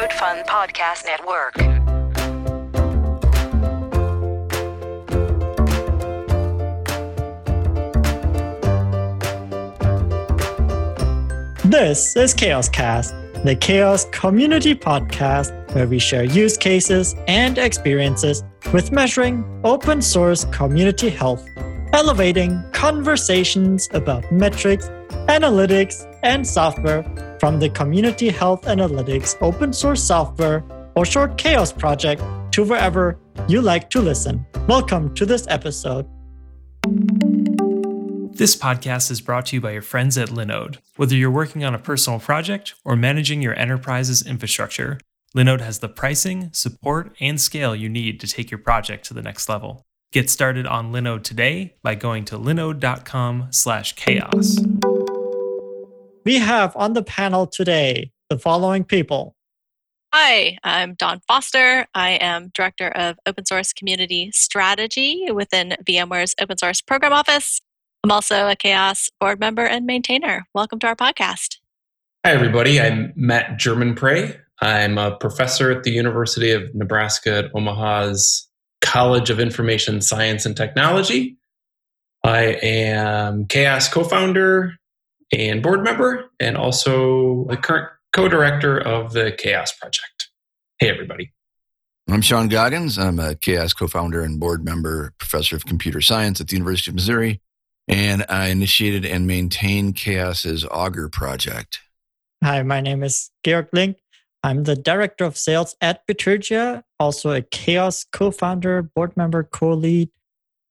Code Fun Podcast Network. This is CHAOSScast, the CHAOSS Community Podcast, where we share use cases and experiences with measuring open source community health, elevating conversations about metrics, analytics, and software from the Community Health Analytics open source software or short CHAOSS project to wherever you like to listen. Welcome to this episode. This podcast is brought to you by your friends at Linode. Whether you're working on a personal project or managing your enterprise's infrastructure, Linode has the pricing, support, and scale you need to take your project to the next level. Get started on Linode today by going to linode.com/chaos. We have on the panel today the following people. Hi, I'm Dawn Foster. I am Director of Open Source Community Strategy within VMware's Open Source Program Office. I'm also a CHAOSS board member and maintainer. Welcome to our podcast. Hi, everybody. I'm Matt Germonprez. I'm a professor at the University of Nebraska at Omaha's College of Information Science and Technology. I am CHAOSS co founder and board member, and also the current co director of the CHAOSS Project. Hey, everybody. I'm Sean Goggins. I'm a CHAOSS co founder and board member, professor of computer science at the University of Missouri, and I initiated and maintain CHAOSS's Augur project. Hi, my name is Georg Link. I'm the director of sales at Bitergia, also a CHAOSS co founder, board member, co lead,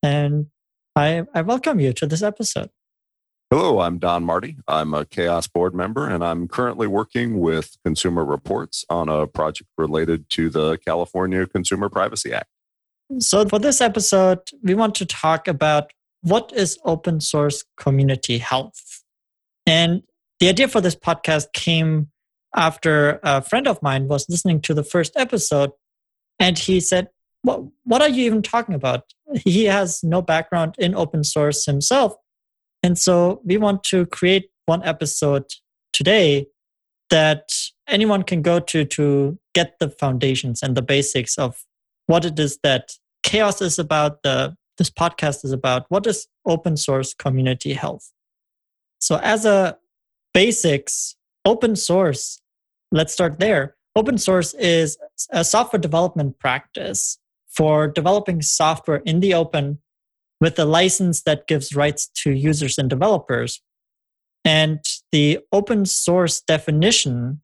and I, I welcome you to this episode. Hello, I'm Don Marti. I'm a CHAOSS board member, and I'm currently working with Consumer Reports on a project related to the California Consumer Privacy Act. So, for this episode, we want to talk about what is open source community health. And the idea for this podcast came after a friend of mine was listening to the first episode, and he said, what, what are you even talking about? He has no background in open source himself and so we want to create one episode today that anyone can go to to get the foundations and the basics of what it is that CHAOSS is about, the this podcast is about, what is open source community health. So as a basics, open source, let's start there. Open source is a software development practice for developing software in the open with a license that gives rights to users and developers. And the open source definition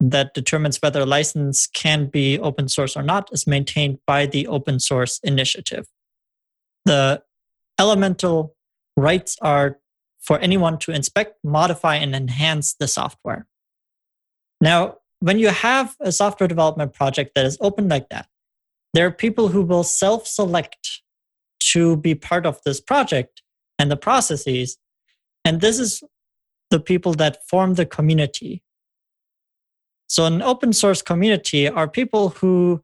that determines whether a license can be open source or not is maintained by the open source initiative. The elemental rights are for anyone to inspect, modify, and enhance the software. Now, when you have a software development project that is open like that, there are people who will self select to be part of this project and the processes. And this is the people that form the community. So, an open source community are people who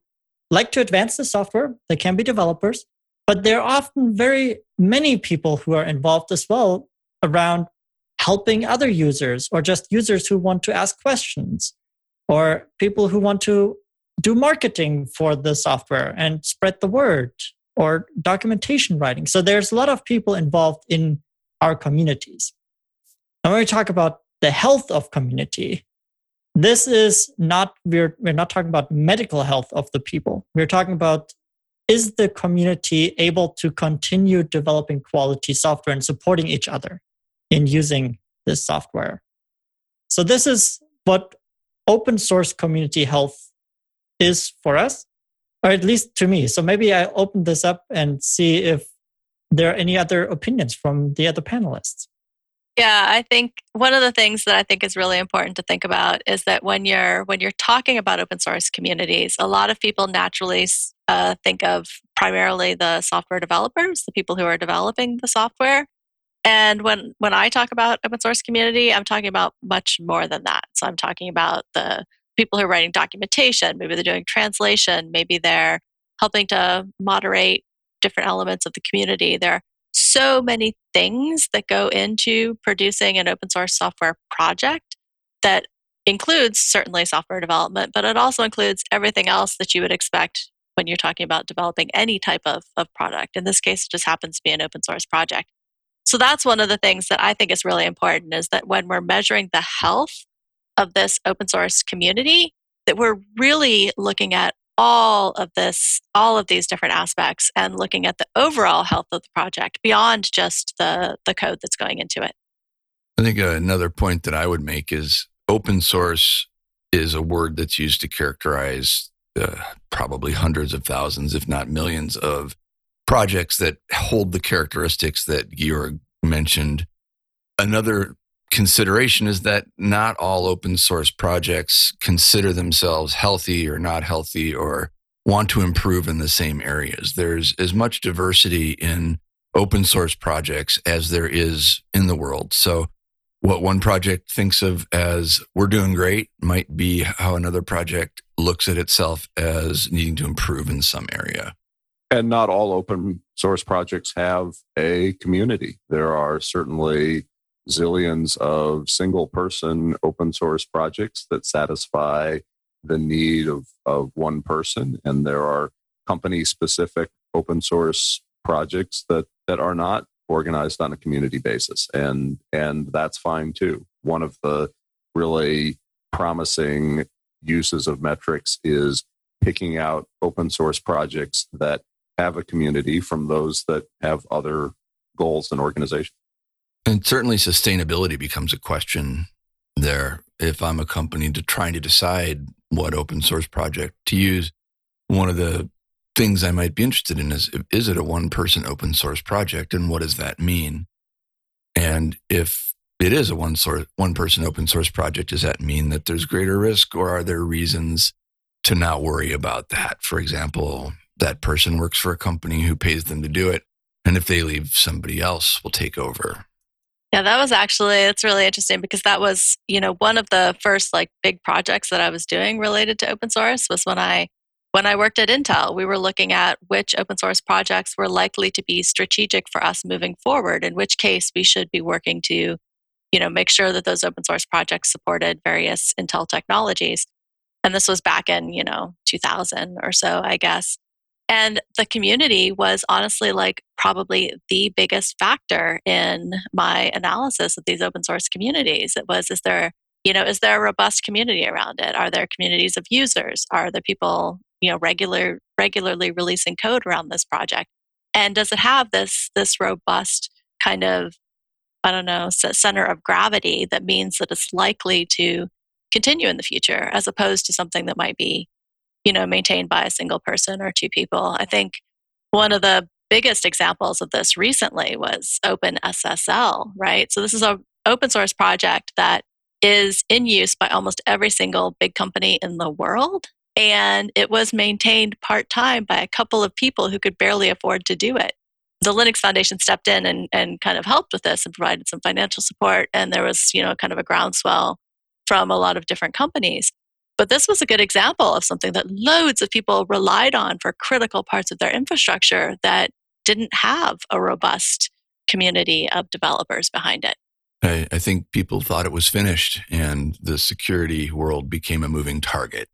like to advance the software. They can be developers, but there are often very many people who are involved as well around helping other users or just users who want to ask questions or people who want to do marketing for the software and spread the word or documentation writing. So there's a lot of people involved in our communities. And when we talk about the health of community, this is not we're we're not talking about medical health of the people. We're talking about is the community able to continue developing quality software and supporting each other in using this software. So this is what open source community health is for us or at least to me. So maybe I open this up and see if there are any other opinions from the other panelists. Yeah, I think one of the things that I think is really important to think about is that when you're when you're talking about open source communities, a lot of people naturally uh, think of primarily the software developers, the people who are developing the software. And when when I talk about open source community, I'm talking about much more than that. So I'm talking about the people who are writing documentation, maybe they're doing translation, maybe they're helping to moderate different elements of the community. There are so many things that go into producing an open source software project that includes certainly software development, but it also includes everything else that you would expect when you're talking about developing any type of, of product. In this case, it just happens to be an open source project. So that's one of the things that I think is really important is that when we're measuring the health of this open source community, that we're really looking at all of this, all of these different aspects and looking at the overall health of the project beyond just the, the code that's going into it. I think uh, another point that I would make is open source is a word that's used to characterize uh, probably hundreds of thousands, if not millions, of projects that hold the characteristics that Georg mentioned. Another consideration is that not all open source projects consider themselves healthy or not healthy or want to improve in the same areas. There's as much diversity in open source projects as there is in the world. So what one project thinks of as we're doing great might be how another project looks at itself as needing to improve in some area. And not all open source projects have a community. There are certainly zillions of single person open source projects that satisfy the need of, of one person. And there are company specific open source projects that, that are not organized on a community basis. And and that's fine too. One of the really promising uses of metrics is picking out open source projects that have a community from those that have other goals and organization and certainly sustainability becomes a question there if i'm a company to trying to decide what open source project to use one of the things I might be interested in is is it a one person open source project and what does that mean? And if it is a one source one person open source project, does that mean that there's greater risk or are there reasons to not worry about that? For example, that person works for a company who pays them to do it. And if they leave, somebody else will take over. Yeah, that was actually it's really interesting because that was, you know, one of the first like big projects that I was doing related to open source was when I when I worked at Intel, we were looking at which open source projects were likely to be strategic for us moving forward, in which case we should be working to, you know, make sure that those open source projects supported various Intel technologies. And this was back in, you know, 2000 or so, I guess. And the community was honestly like probably the biggest factor in my analysis of these open source communities. It was, is there, you know, is there a robust community around it? Are there communities of users? Are the people you know regular regularly releasing code around this project and does it have this this robust kind of i don't know center of gravity that means that it's likely to continue in the future as opposed to something that might be you know maintained by a single person or two people i think one of the biggest examples of this recently was openssl right so this is an open source project that is in use by almost every single big company in the world and it was maintained part time by a couple of people who could barely afford to do it. The Linux Foundation stepped in and, and kind of helped with this and provided some financial support. And there was, you know, kind of a groundswell from a lot of different companies. But this was a good example of something that loads of people relied on for critical parts of their infrastructure that didn't have a robust community of developers behind it. I, I think people thought it was finished and the security world became a moving target.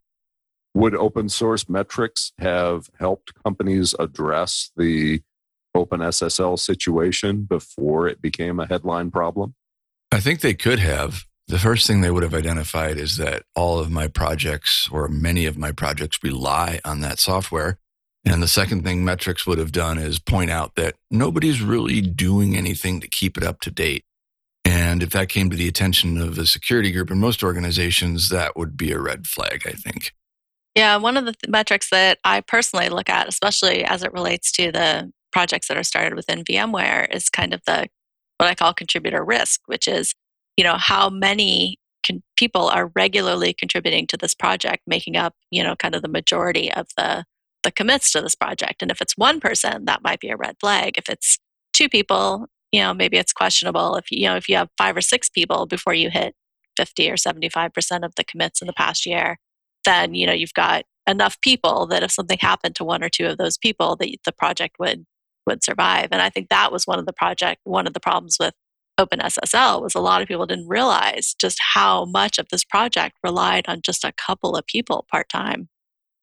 Would open source metrics have helped companies address the OpenSSL situation before it became a headline problem? I think they could have. The first thing they would have identified is that all of my projects or many of my projects rely on that software. And the second thing metrics would have done is point out that nobody's really doing anything to keep it up to date. And if that came to the attention of a security group in most organizations, that would be a red flag, I think. Yeah, one of the th- metrics that I personally look at, especially as it relates to the projects that are started within VMware, is kind of the what I call contributor risk, which is you know how many con- people are regularly contributing to this project, making up you know kind of the majority of the the commits to this project. And if it's one person, that might be a red flag. If it's two people, you know maybe it's questionable. If you know if you have five or six people before you hit 50 or 75 percent of the commits in the past year then you know you've got enough people that if something happened to one or two of those people that the project would would survive and i think that was one of the project one of the problems with OpenSSL was a lot of people didn't realize just how much of this project relied on just a couple of people part time.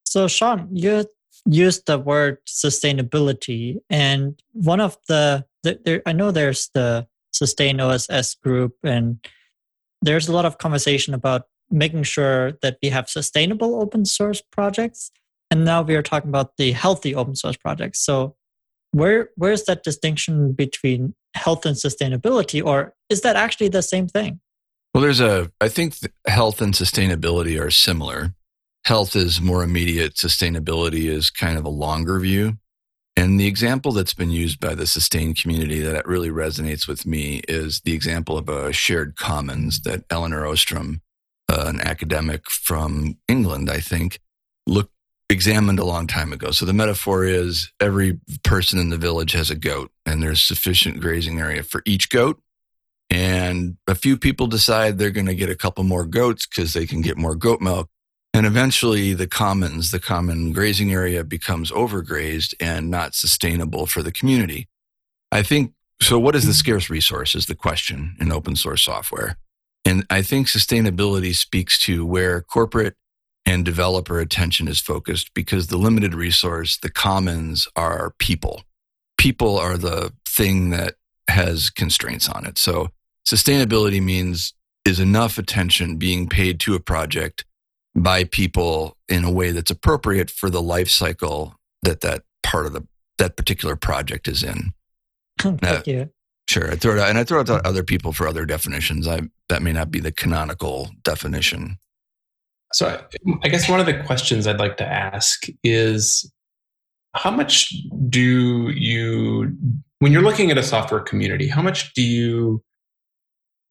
So, Sean, you used the word sustainability, and one of the, the there, I know there's the Sustain OSS group, and there's a lot of conversation about making sure that we have sustainable open source projects. And now we are talking about the healthy open source projects. So, where where's that distinction between health and sustainability, or is that actually the same thing? Well, there's a, I think health and sustainability are similar. Health is more immediate, sustainability is kind of a longer view. And the example that's been used by the sustained community that really resonates with me is the example of a shared commons that Elinor Ostrom, uh, an academic from England, I think, looked examined a long time ago. So the metaphor is every person in the village has a goat and there's sufficient grazing area for each goat. And a few people decide they're going to get a couple more goats because they can get more goat milk. And eventually the commons, the common grazing area becomes overgrazed and not sustainable for the community. I think so. What is the mm-hmm. scarce resource is the question in open source software. And I think sustainability speaks to where corporate and developer attention is focused because the limited resource, the commons are people. People are the thing that has constraints on it. So sustainability means is enough attention being paid to a project by people in a way that's appropriate for the life cycle that that part of the that particular project is in. Thank now, you. Sure, I throw it out, and I throw it out to other people for other definitions. I that may not be the canonical definition. So I guess one of the questions I'd like to ask is how much do you when you're looking at a software community, how much do you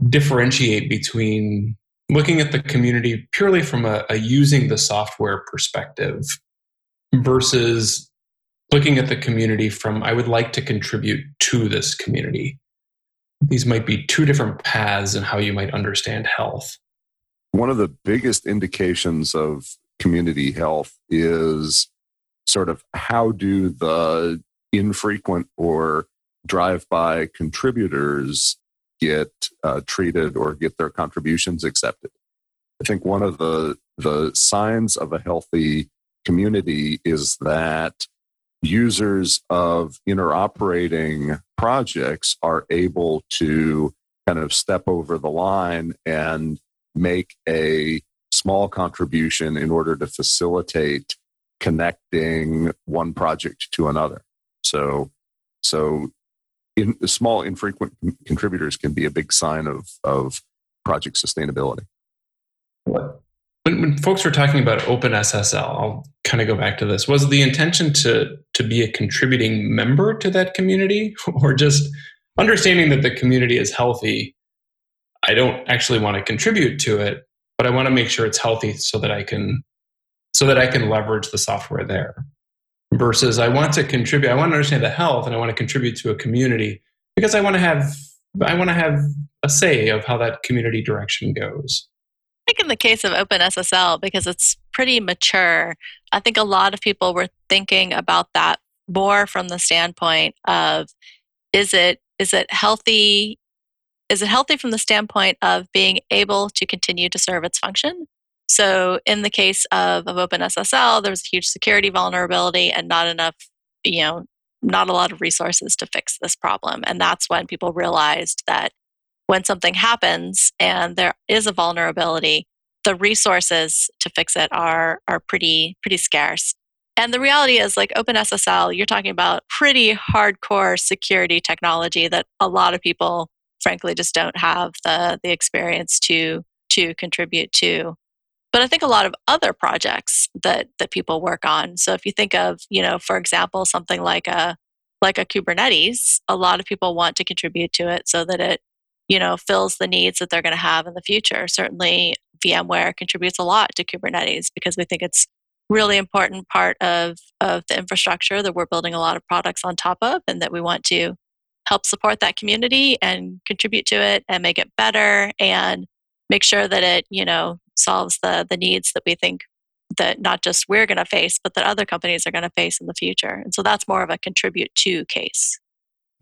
differentiate between looking at the community purely from a, a using the software perspective versus looking at the community from I would like to contribute to this community? These might be two different paths in how you might understand health. One of the biggest indications of community health is sort of how do the infrequent or drive by contributors get uh, treated or get their contributions accepted. I think one of the the signs of a healthy community is that users of interoperating projects are able to kind of step over the line and make a small contribution in order to facilitate connecting one project to another. So, so in, small infrequent contributors can be a big sign of, of project sustainability. When, when folks were talking about OpenSSL, I'll kind of go back to this. Was the intention to to be a contributing member to that community, or just understanding that the community is healthy I don't actually want to contribute to it, but I want to make sure it's healthy so that I can so that I can leverage the software there. Versus I want to contribute, I want to understand the health and I want to contribute to a community because I want to have I want to have a say of how that community direction goes. I think in the case of OpenSSL, because it's pretty mature, I think a lot of people were thinking about that more from the standpoint of is it is it healthy is it healthy from the standpoint of being able to continue to serve its function? So, in the case of, of OpenSSL, there was a huge security vulnerability and not enough, you know, not a lot of resources to fix this problem. And that's when people realized that when something happens and there is a vulnerability, the resources to fix it are are pretty pretty scarce. And the reality is, like OpenSSL, you're talking about pretty hardcore security technology that a lot of people frankly just don't have the the experience to to contribute to. But i think a lot of other projects that that people work on. So if you think of you know for example something like a like a kubernetes a lot of people want to contribute to it so that it you know fills the needs that they're going to have in the future. Certainly vmware contributes a lot to kubernetes because we think it's really important part of of the infrastructure that we're building a lot of products on top of and that we want to help support that community and contribute to it and make it better and make sure that it you know solves the the needs that we think that not just we're going to face but that other companies are going to face in the future and so that's more of a contribute to case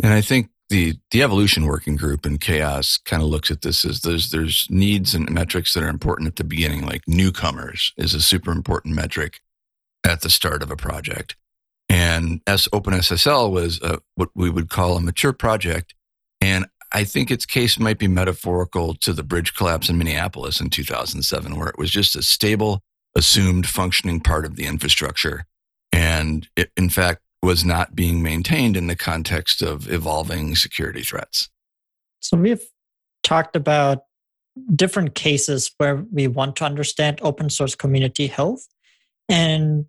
and i think the the evolution working group and CHAOSS kind of looks at this as there's there's needs and metrics that are important at the beginning, like newcomers is a super important metric at the start of a project. And S OpenSSL was a, what we would call a mature project. And I think its case might be metaphorical to the bridge collapse in Minneapolis in 2007, where it was just a stable, assumed functioning part of the infrastructure. And it, in fact, was not being maintained in the context of evolving security threats. So we've talked about different cases where we want to understand open source community health. And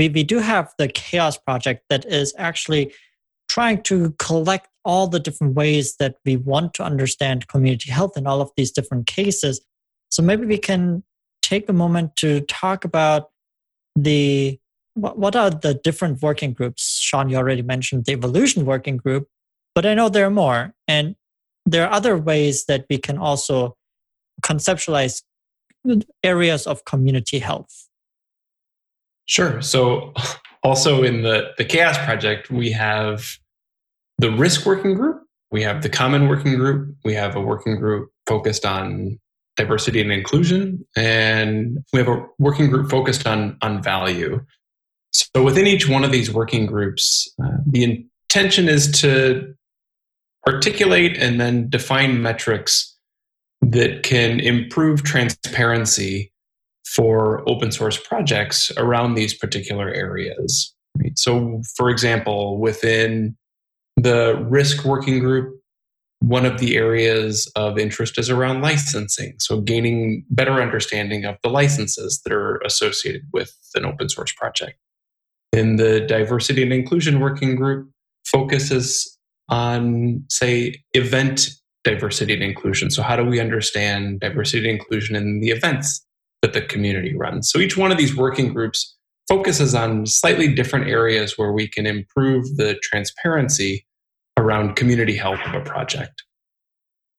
we, we do have the CHAOSS project that is actually trying to collect all the different ways that we want to understand community health in all of these different cases. So maybe we can take a moment to talk about the what are the different working groups? Sean, you already mentioned the evolution working group, but I know there are more. And there are other ways that we can also conceptualize areas of community health. Sure. So, also in the, the CHAOSS project, we have the risk working group, we have the common working group, we have a working group focused on diversity and inclusion, and we have a working group focused on, on value. So within each one of these working groups, uh, the intention is to articulate and then define metrics that can improve transparency for open source projects around these particular areas. Right? So, for example, within the risk working group, one of the areas of interest is around licensing. So, gaining better understanding of the licenses that are associated with an open source project. In the diversity and inclusion working group, focuses on, say, event diversity and inclusion. So, how do we understand diversity and inclusion in the events that the community runs? So, each one of these working groups focuses on slightly different areas where we can improve the transparency around community health of a project.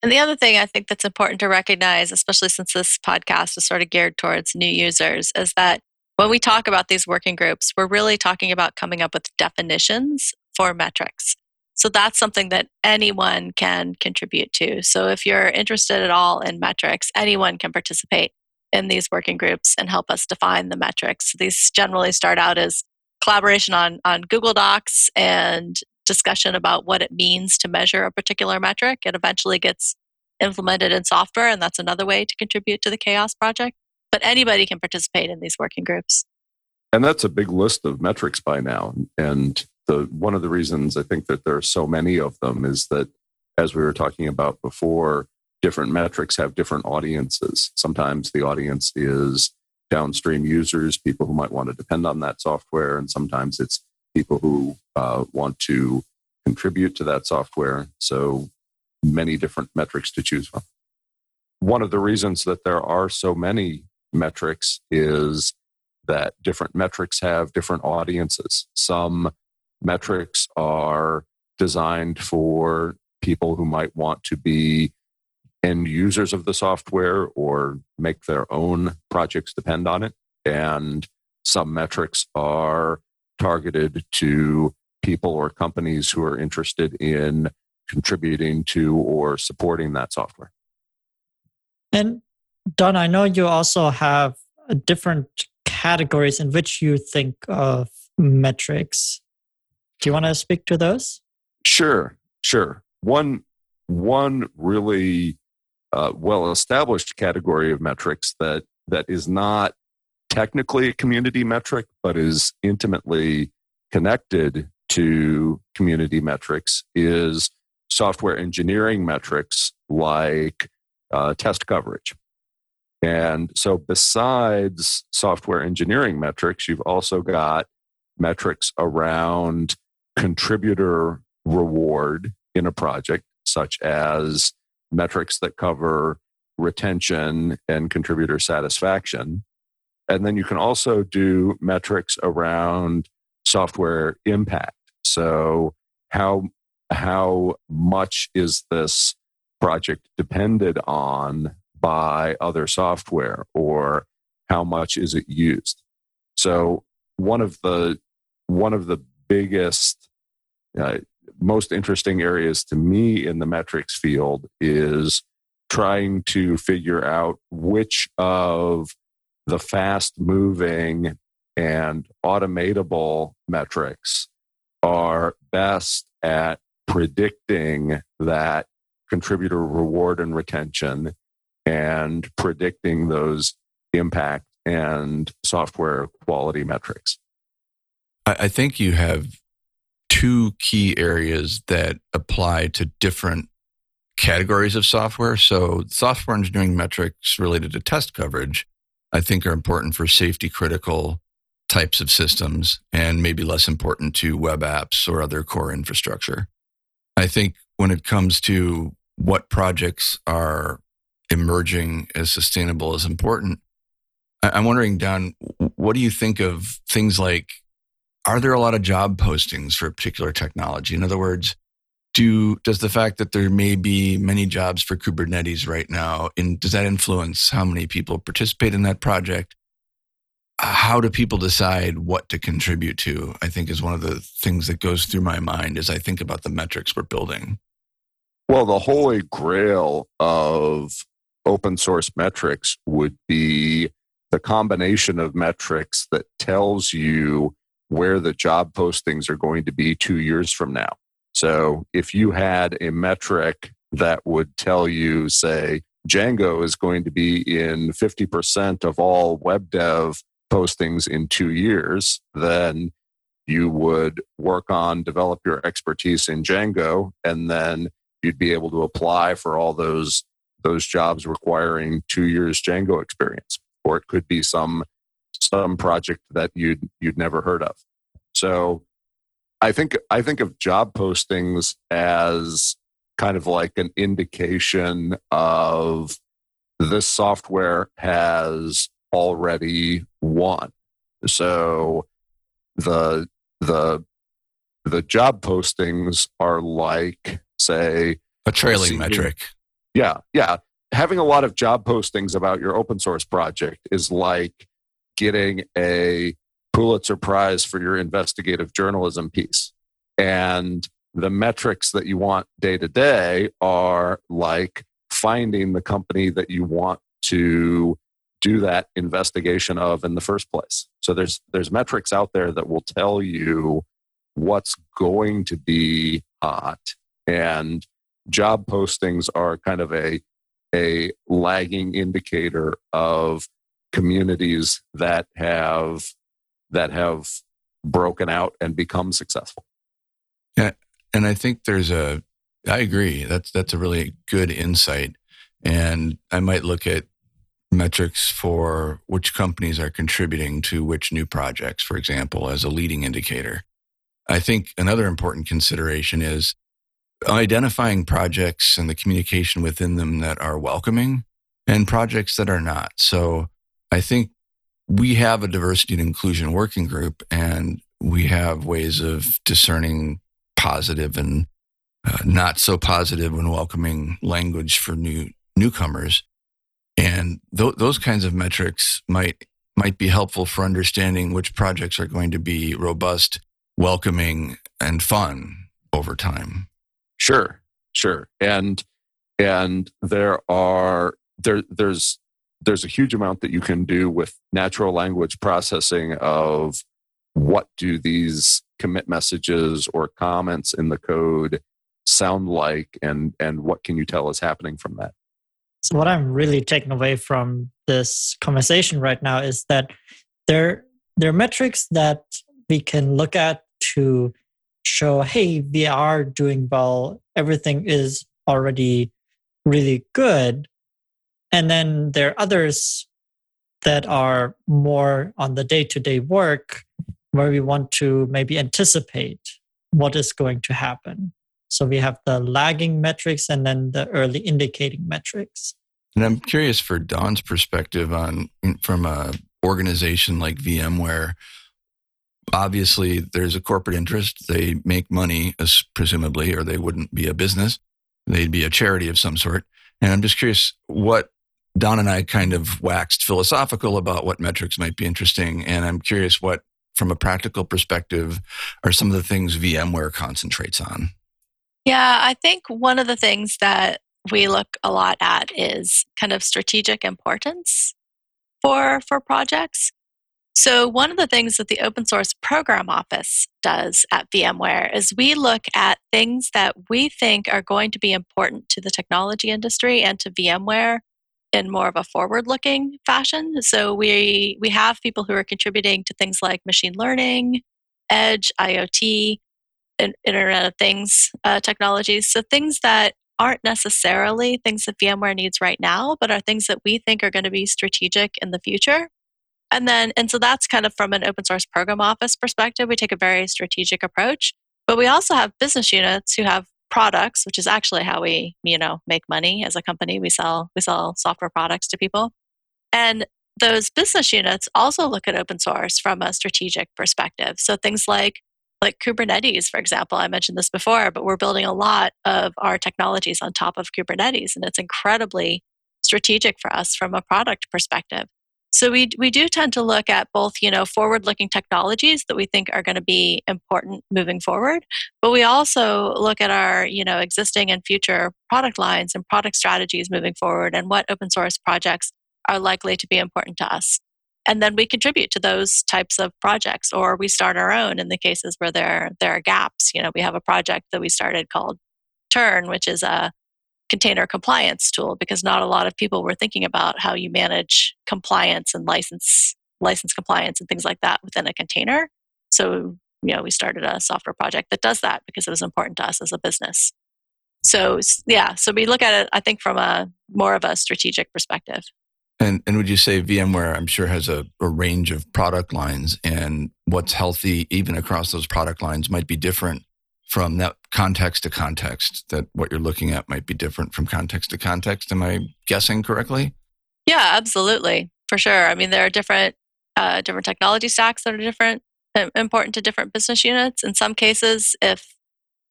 And the other thing I think that's important to recognize, especially since this podcast is sort of geared towards new users, is that when we talk about these working groups, we're really talking about coming up with definitions for metrics. So that's something that anyone can contribute to. So if you're interested at all in metrics, anyone can participate in these working groups and help us define the metrics. These generally start out as collaboration on, on Google Docs and discussion about what it means to measure a particular metric. It eventually gets implemented in software, and that's another way to contribute to the CHAOSS project but anybody can participate in these working groups. And that's a big list of metrics by now. And the one of the reasons I think that there are so many of them is that, as we were talking about before, different metrics have different audiences. Sometimes the audience is downstream users, people who might want to depend on that software, and sometimes it's people who uh, want to contribute to that software. So many different metrics to choose from. One of the reasons that there are so many metrics is that different metrics have different audiences. Some metrics are designed for people who might want to be end users of the software or make their own projects depend on it. And some metrics are targeted to people or companies who are interested in contributing to or supporting that software. And Don, I know you also have different categories in which you think of metrics. Do you want to speak to those? Sure, sure. One one really uh, well established category of metrics that that is not technically a community metric, but is intimately connected to community metrics is software engineering metrics like uh, test coverage. And so, besides software engineering metrics, you've also got metrics around contributor reward in a project, such as metrics that cover retention and contributor satisfaction. And then you can also do metrics around software impact. So, how, how much is this project depended on by other software or how much is it used so one of the one of the biggest uh, most interesting areas to me in the metrics field is trying to figure out which of the fast moving and automatable metrics are best at predicting that contributor reward and retention and predicting those impact and software quality metrics. I think you have two key areas that apply to different categories of software. So, software engineering metrics related to test coverage, I think, are important for safety critical types of systems and maybe less important to web apps or other core infrastructure. I think when it comes to what projects are emerging as sustainable as important, I'm wondering, Don, what do you think of things like are there a lot of job postings for a particular technology? In other words, do does the fact that there may be many jobs for Kubernetes right now, in, does that influence how many people participate in that project? Uh, how do people decide what to contribute to? I think is one of the things that goes through my mind as I think about the metrics we're building. Well, the holy grail of open source metrics would be the combination of metrics that tells you where the job postings are going to be two years from now. So if you had a metric that would tell you, say, Django is going to be in 50% of all web dev postings in two years, then you would work on develop your expertise in Django, and then you'd be able to apply for all those those jobs requiring two years Django experience. Or it could be some some project that you'd you'd never heard of. So I think I think of job postings as kind of like an indication of this software has already won. So the the the job postings are like say a trailing metric. Yeah, yeah. Having a lot of job postings about your open source project is like getting a Pulitzer Prize for your investigative journalism piece. And the metrics that you want day to day are like finding the company that you want to do that investigation of in the first place. So there's there's metrics out there that will tell you what's going to be hot and job postings are kind of a a lagging indicator of communities that have that have broken out and become successful. Yeah, and I think there's a I agree. That's that's a really good insight. And I might look at metrics for which companies are contributing to which new projects, for example, as a leading indicator. I think another important consideration is identifying projects and the communication within them that are welcoming and projects that are not. So I think we have a diversity and inclusion working group, and we have ways of discerning positive and uh, not so positive and welcoming language for new newcomers. And th- those kinds of metrics might might be helpful for understanding which projects are going to be robust, welcoming, and fun over time. Sure, sure, and and there are there there's there's a huge amount that you can do with natural language processing of what do these commit messages or comments in the code sound like and and what can you tell is happening from that? So what i'm really taking away from this conversation right now is that there there are metrics that we can look at to show hey we are doing well. Everything is already really good and then there are others that are more on the day to day work where we want to maybe anticipate what is going to happen. So we have the lagging metrics and then the early indicating metrics. And I'm curious for Dawn's perspective on from a organization like VMware. Obviously, there's a corporate interest. They make money, presumably, or they wouldn't be a business. They'd be a charity of some sort. And I'm just curious what Don and I kind of waxed philosophical about what metrics might be interesting. And I'm curious what, from a practical perspective, are some of the things VMware concentrates on? Yeah, I think one of the things that we look a lot at is kind of strategic importance for for projects. So one of the things that the open source program office does at VMware is we look at things that we think are going to be important to the technology industry and to VMware in more of a forward-looking fashion. So we we have people who are contributing to things like machine learning, edge, IoT, and Internet of Things uh, technologies. So things that aren't necessarily things that VMware needs right now, but are things that we think are going to be strategic in the future. And then, and so that's kind of from an open source program office perspective. We take a very strategic approach, but we also have business units who have products, which is actually how we, you know, make money as a company. We sell we sell software products to people, and those business units also look at open source from a strategic perspective. So things like like Kubernetes, for example. I mentioned this before, but we're building a lot of our technologies on top of Kubernetes, and it's incredibly strategic for us from a product perspective. So we we do tend to look at both, you know, forward-looking technologies that we think are going to be important moving forward, but we also look at our, you know, existing and future product lines and product strategies moving forward and what open source projects are likely to be important to us. And then we contribute to those types of projects or we start our own in the cases where there there are gaps. You know we have a project that we started called Tern which is a container compliance tool because not a lot of people were thinking about how you manage compliance and license license compliance and things like that within a container. So you know we started a software project that does that because it was important to us as a business. So yeah so we look at it i think from a more of a strategic perspective. And, and would you say VMware, I'm sure, has a, a, range of product lines, and what's healthy, even across those product lines, might be different from that context to context. That what you're looking at might be different from context to context. Am I guessing correctly? Yeah, absolutely, for sure. I mean, there are different uh, different technology stacks that are different, important to different business units. In some cases, if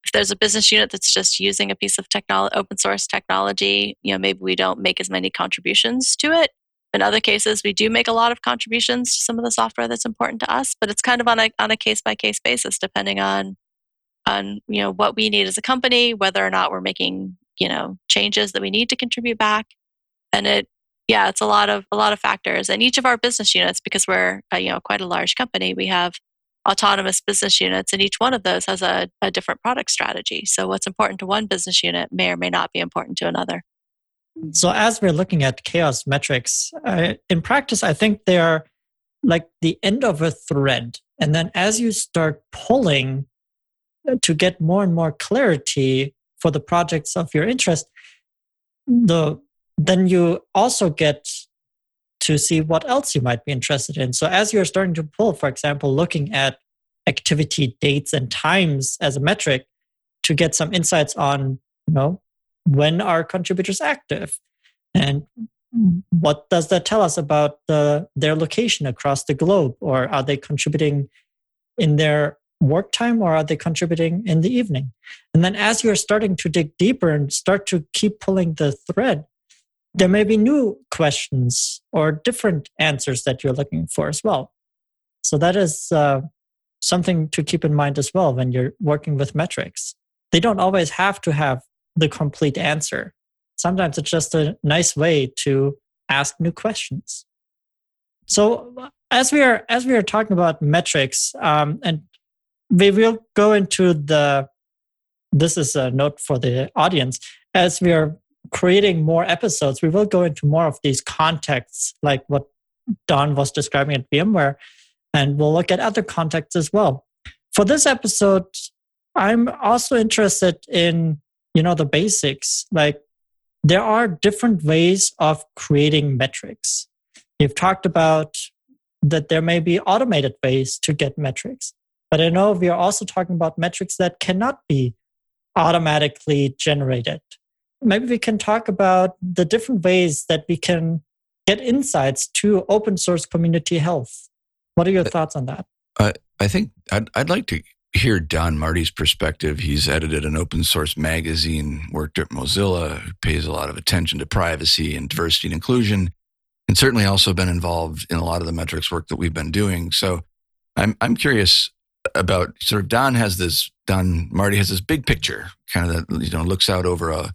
if there's a business unit that's just using a piece of technology, open source technology, you know, maybe we don't make as many contributions to it. In other cases, we do make a lot of contributions to some of the software that's important to us, but it's kind of on a on a case by case basis, depending on on you know what we need as a company, whether or not we're making you know changes that we need to contribute back, and it yeah, it's a lot of a lot of factors. And each of our business units, because we're you know quite a large company, we have autonomous business units, and each one of those has a, a different product strategy. So what's important to one business unit may or may not be important to another. So as we're looking at CHAOSS metrics, uh, in practice, I think they are like the end of a thread. And then as you start pulling to get more and more clarity for the projects of your interest, the then you also get to see what else you might be interested in. So as you're starting to pull, for example, looking at activity dates and times as a metric to get some insights on, you know, when are contributors active and what does that tell us about the, their location across the globe or are they contributing in their work time or are they contributing in the evening and then as you're starting to dig deeper and start to keep pulling the thread there may be new questions or different answers that you're looking for as well so that is uh, something to keep in mind as well when you're working with metrics they don't always have to have the complete answer. Sometimes it's just a nice way to ask new questions. So as we are as we are talking about metrics, um, and we will go into the this is a note for the audience. As we are creating more episodes we will go into more of these contexts like what dawn was describing at vmware and we'll look at other contexts as well. For this episode i'm also interested in you know the basics. Like there are different ways of creating metrics. You've talked about that there may be automated ways to get metrics but i know we are also talking about metrics that cannot be automatically generated maybe we can talk about the different ways that we can get insights to open source community health what are your thoughts on that uh, i think I'd, I'd like to hear Don Marti's perspective. He's edited an open source magazine, worked at Mozilla, pays a lot of attention to privacy and diversity and inclusion, and certainly also been involved in a lot of the metrics work that we've been doing. So I'm I'm curious about sort of Don has this Don Marti has this big picture, kind of that you know looks out over a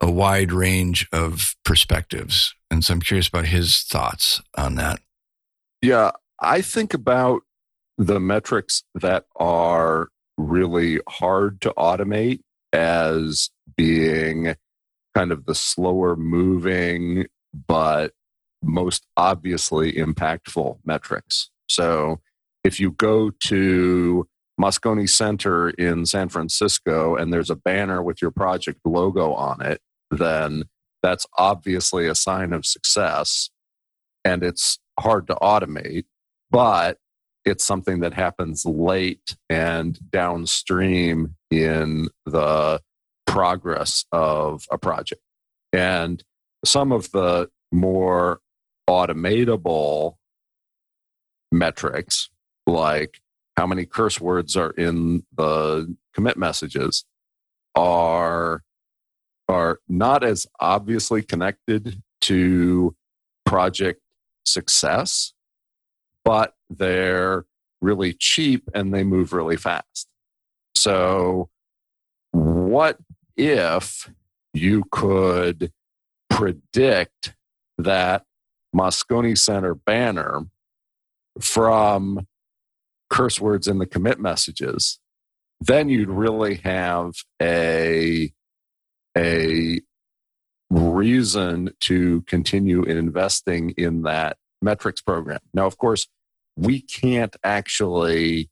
a wide range of perspectives, and so I'm curious about his thoughts on that. Yeah, I think about the metrics that are really hard to automate as being kind of the slower moving but most obviously impactful metrics. So if you go to Moscone Center in San Francisco and there's a banner with your project logo on it, then that's obviously a sign of success and it's hard to automate, but it's something that happens late and downstream in the progress of a project. And some of the more automatable metrics, like how many curse words are in the commit messages, are, are not as obviously connected to project success, but they're really cheap and they move really fast. So, what if you could predict that Moscone Center banner from curse words in the commit messages, then you'd really have a, a reason to continue investing in that metrics program. Now, of course, we can't actually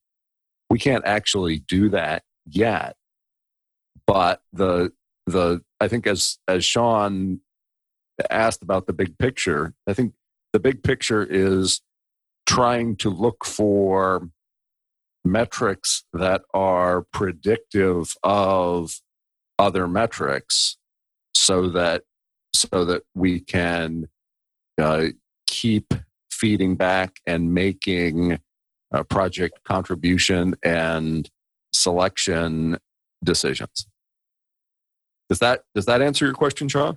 we can't actually do that yet. But the the I think as as Sean asked about the big picture, I think the big picture is trying to look for metrics that are predictive of other metrics so that so that we can uh, keep feeding back and making a project contribution and selection decisions. Does that does that answer your question, Sean?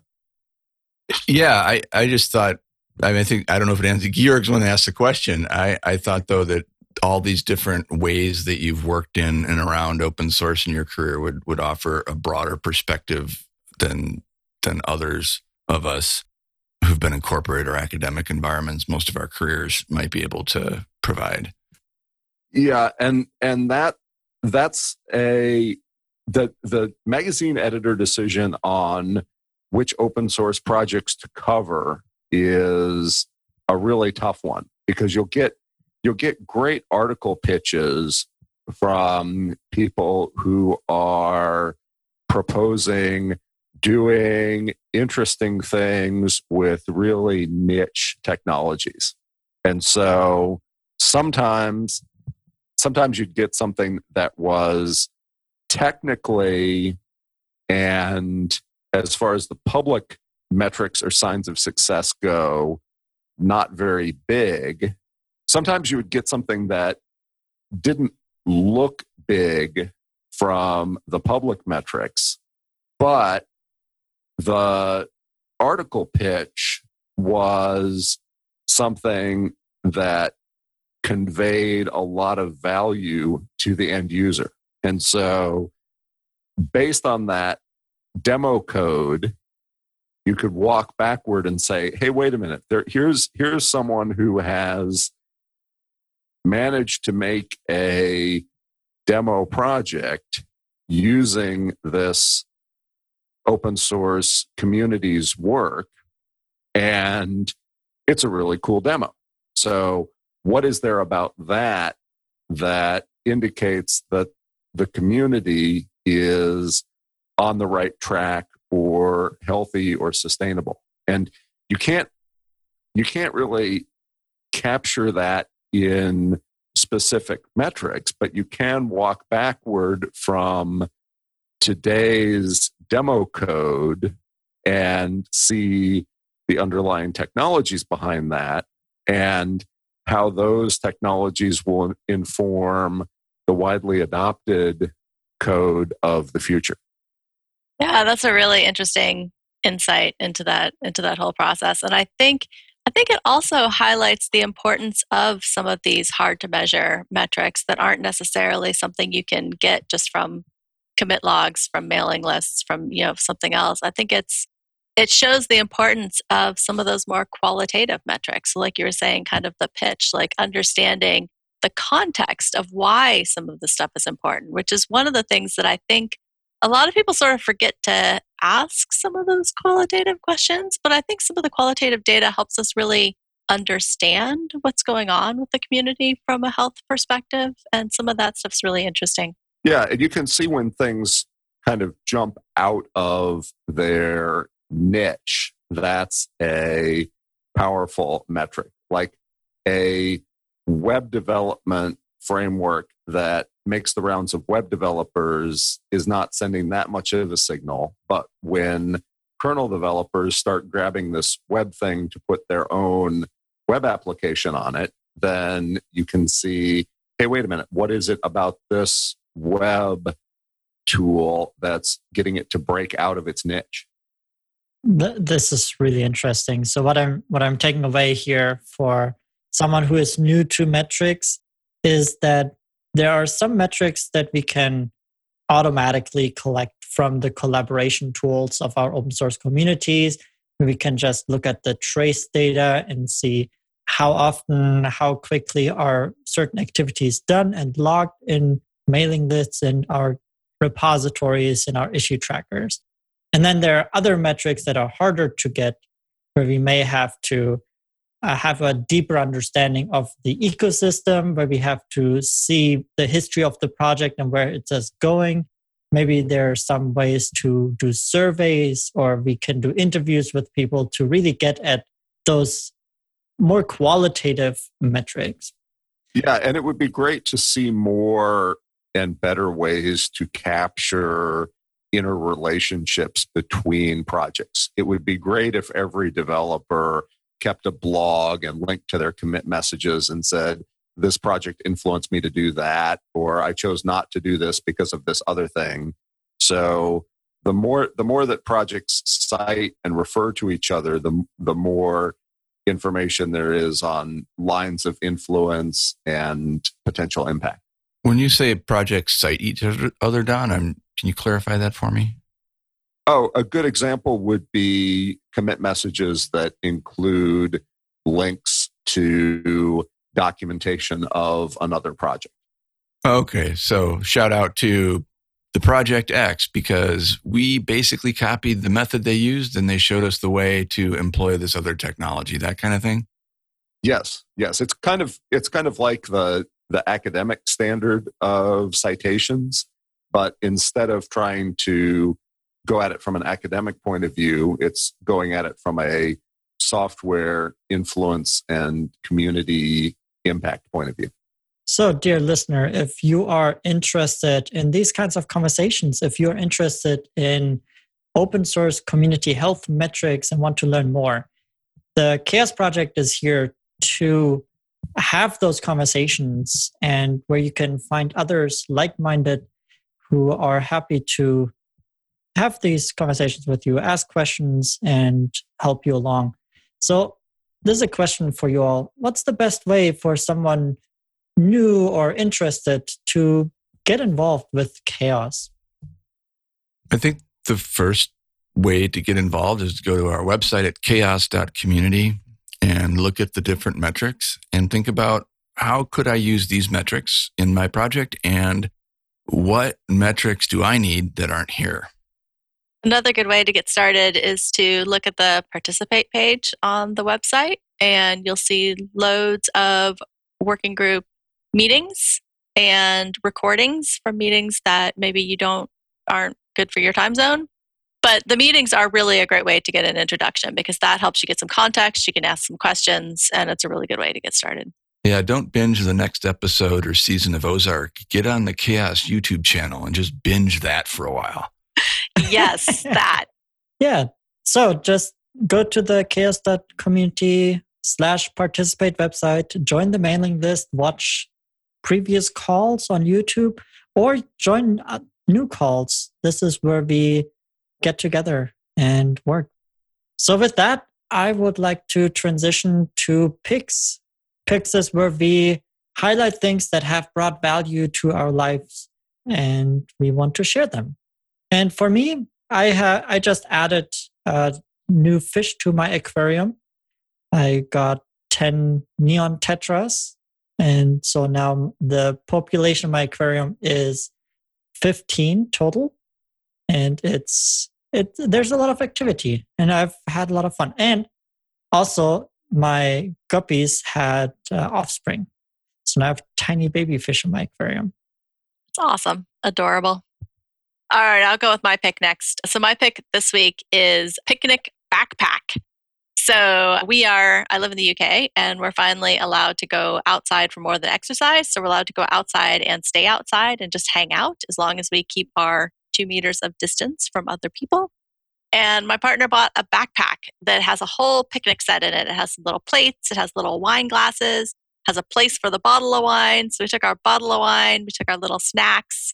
Yeah, I, I just thought I mean I think I don't know if it answered Georg's one that asked the question. I, I thought though that all these different ways that you've worked in and around open source in your career would would offer a broader perspective than than others of us who've been in corporate or academic environments most of our careers might be able to provide. Yeah, and and that that's a the the magazine editor decision on which open source projects to cover is a really tough one because you'll get you'll get great article pitches from people who are proposing doing interesting things with really niche technologies. And so sometimes sometimes you'd get something that was technically and as far as the public metrics or signs of success go, not very big. Sometimes you would get something that didn't look big from the public metrics, but the article pitch was something that conveyed a lot of value to the end user. And so, based on that demo code, you could walk backward and say, "Hey, wait a minute! There, here's here's someone who has managed to make a demo project using this open source community's work. And it's a really cool demo. So, what is there about that that indicates that the community is on the right track or healthy or sustainable? And you can't you can't really capture that in specific metrics, but you can walk backward from today's demo code and see the underlying technologies behind that and how those technologies will inform the widely adopted code of the future. Yeah, that's a really interesting insight into that into that whole process. And I think think it also highlights the importance of some of these hard to measure metrics that aren't necessarily something you can get just from commit logs, from mailing lists, from you know something else. I think it's it shows the importance of some of those more qualitative metrics. Like you were saying, kind of the pitch, like understanding the context of why some of the stuff is important, which is one of the things that I think a lot of people sort of forget to ask some of those qualitative questions. But I think some of the qualitative data helps us really understand what's going on with the community from a health perspective. And some of that stuff's really interesting. Yeah, and you can see when things kind of jump out of their niche. That's a powerful metric. Like a web development framework that makes the rounds of web developers is not sending that much of a signal. But when kernel developers start grabbing this web thing to put their own web application on it, then you can see hey, wait a minute, what is it about this web tool that's getting it to break out of its niche? This is really interesting. So what I'm what I'm taking away here for someone who is new to metrics is that there are some metrics that we can automatically collect from the collaboration tools of our open source communities. We can just look at the trace data and see how often, how quickly are certain activities done and logged in mailing lists in our repositories in our issue trackers. And then there are other metrics that are harder to get where we may have to uh, have a deeper understanding of the ecosystem, where we have to see the history of the project and where it's going. Maybe there are some ways to do surveys or we can do interviews with people to really get at those more qualitative metrics. Yeah, and it would be great to see more and better ways to capture interrelationships between projects. It would be great if every developer kept a blog and linked to their commit messages and said, this project influenced me to do that, or I chose not to do this because of this other thing. So the more the more that projects cite and refer to each other, the the more information there is on lines of influence and potential impact. When you say projects cite each other, Don, I'm, can you clarify that for me? Oh, a good example would be commit messages that include links to documentation of another project. Okay, so shout out to the project X because we basically copied the method they used and they showed us the way to employ this other technology, that kind of thing. Yes, yes, it's kind of it's kind of like the the academic standard of citations, but instead of trying to go at it from an academic point of view. It's going at it from a software influence and community impact point of view. So, dear listener, if you are interested in these kinds of conversations, if you're interested in open source community health metrics and want to learn more, the CHAOSS Project is here to have those conversations and where you can find others like minded who are happy to have these conversations with you, ask questions, and help you along. So, this is a question for you all. What's the best way for someone new or interested to get involved with CHAOSS? I think the first way to get involved is to go to our website at chaoss.community and look at the different metrics and think about how could I use these metrics in my project and what metrics do I need that aren't here? Another good way to get started is to look at the participate page on the website, and you'll see loads of working group meetings and recordings from meetings that maybe you don't aren't good for your time zone. But the meetings are really a great way to get an introduction because that helps you get some context, you can ask some questions, and it's a really good way to get started. Yeah, don't binge the next episode or season of Ozark. Get on the CHAOSS YouTube channel and just binge that for a while yes, that. Yeah. So just go to the chaoss.community slash participate website, join the mailing list, watch previous calls on YouTube, or join new calls. This is where we get together and work. So, with that, I would like to transition to picks. Picks is where we highlight things that have brought value to our lives and we want to share them. And for me, I ha- I just added a new fish to my aquarium. I got 10 neon tetras. And so now the population of my aquarium is 15 total. And it's it there's a lot of activity and I've had a lot of fun. And also my guppies had uh, offspring. So now I have tiny baby fish in my aquarium. It's awesome. Adorable. All right, I'll go with my pick next. So my pick this week is picnic backpack. So we are, I live in the UK and we're finally allowed to go outside for more than exercise. So we're allowed to go outside and stay outside and just hang out as long as we keep our two meters of distance from other people. And my partner bought a backpack that has a whole picnic set in it. It has little plates, it has little wine glasses, has a place for the bottle of wine. So we took our bottle of wine, we took our little snacks,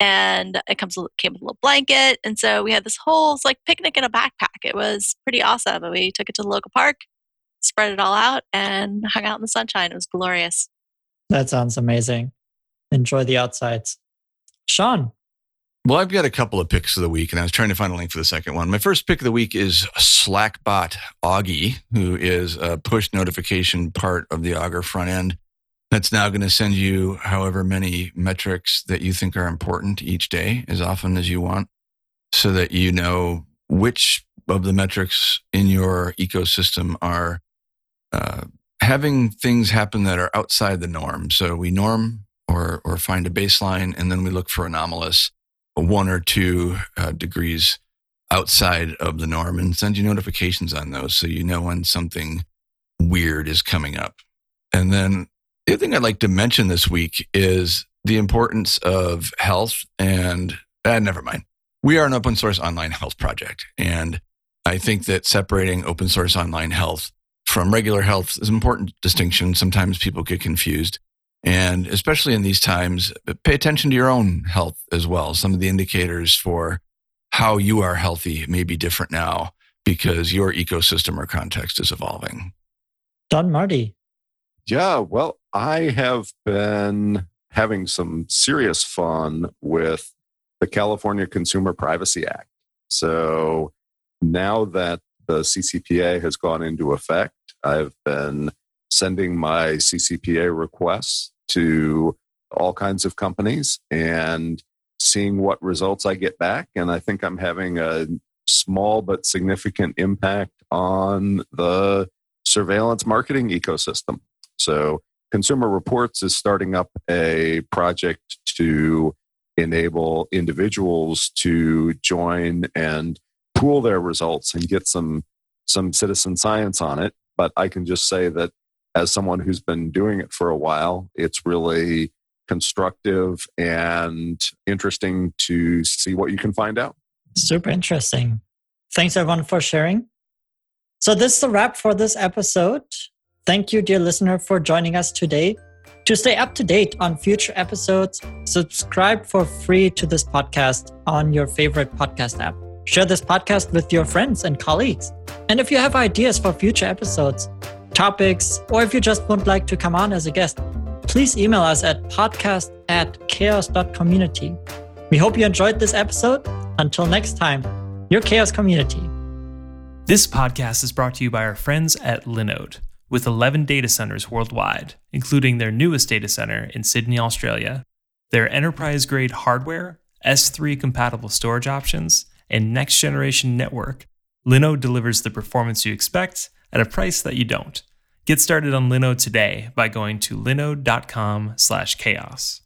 and it comes came with a little blanket. And so we had this whole like picnic in a backpack. It was pretty awesome. And we took it to the local park, spread it all out, and hung out in the sunshine. It was glorious. That sounds amazing. Enjoy the outsides. Sean, well, I've got a couple of picks of the week, and I was trying to find a link for the second one. My first pick of the week is Slackbot Auggie, who is a push notification part of the Augur front end that's now going to send you however many metrics that you think are important each day, as often as you want, so that you know which of the metrics in your ecosystem are uh, having things happen that are outside the norm. So we norm or or find a baseline, and then we look for anomalous one or two uh, degrees outside of the norm and send you notifications on those so you know when something weird is coming up. And then the other thing I'd like to mention this week is the importance of health and uh, never mind. We are an open source online health project. And I think that separating open source online health from regular health is an important distinction. Sometimes people get confused. And especially in these times, pay attention to your own health as well. Some of the indicators for how you are healthy may be different now because your ecosystem or context is evolving. Don Marti. Yeah, well, I have been having some serious fun with the California Consumer Privacy Act. So now that the CCPA has gone into effect, I've been sending my CCPA requests to all kinds of companies and seeing what results I get back. And I think I'm having a small but significant impact on the surveillance marketing ecosystem. So, Consumer Reports is starting up a project to enable individuals to join and pool their results and get some some citizen science on it. But I can just say that as someone who's been doing it for a while, it's really constructive and interesting to see what you can find out. Super interesting. Thanks everyone for sharing. So, this is the wrap for this episode. Thank you, dear listener, for joining us today. To stay up to date on future episodes, subscribe for free to this podcast on your favorite podcast app. Share this podcast with your friends and colleagues. And if you have ideas for future episodes, topics, or if you just would like to come on as a guest, please email us at podcast at chaoss.community. We hope you enjoyed this episode. Until next time, your CHAOSS community. This podcast is brought to you by our friends at Linode, with 11 data centers worldwide, including their newest data center in Sydney, Australia. Their enterprise grade hardware, S3 compatible storage options, and next generation network, Linode delivers the performance you expect at a price that you don't. Get started on Linode today by going to linode.com/chaoss.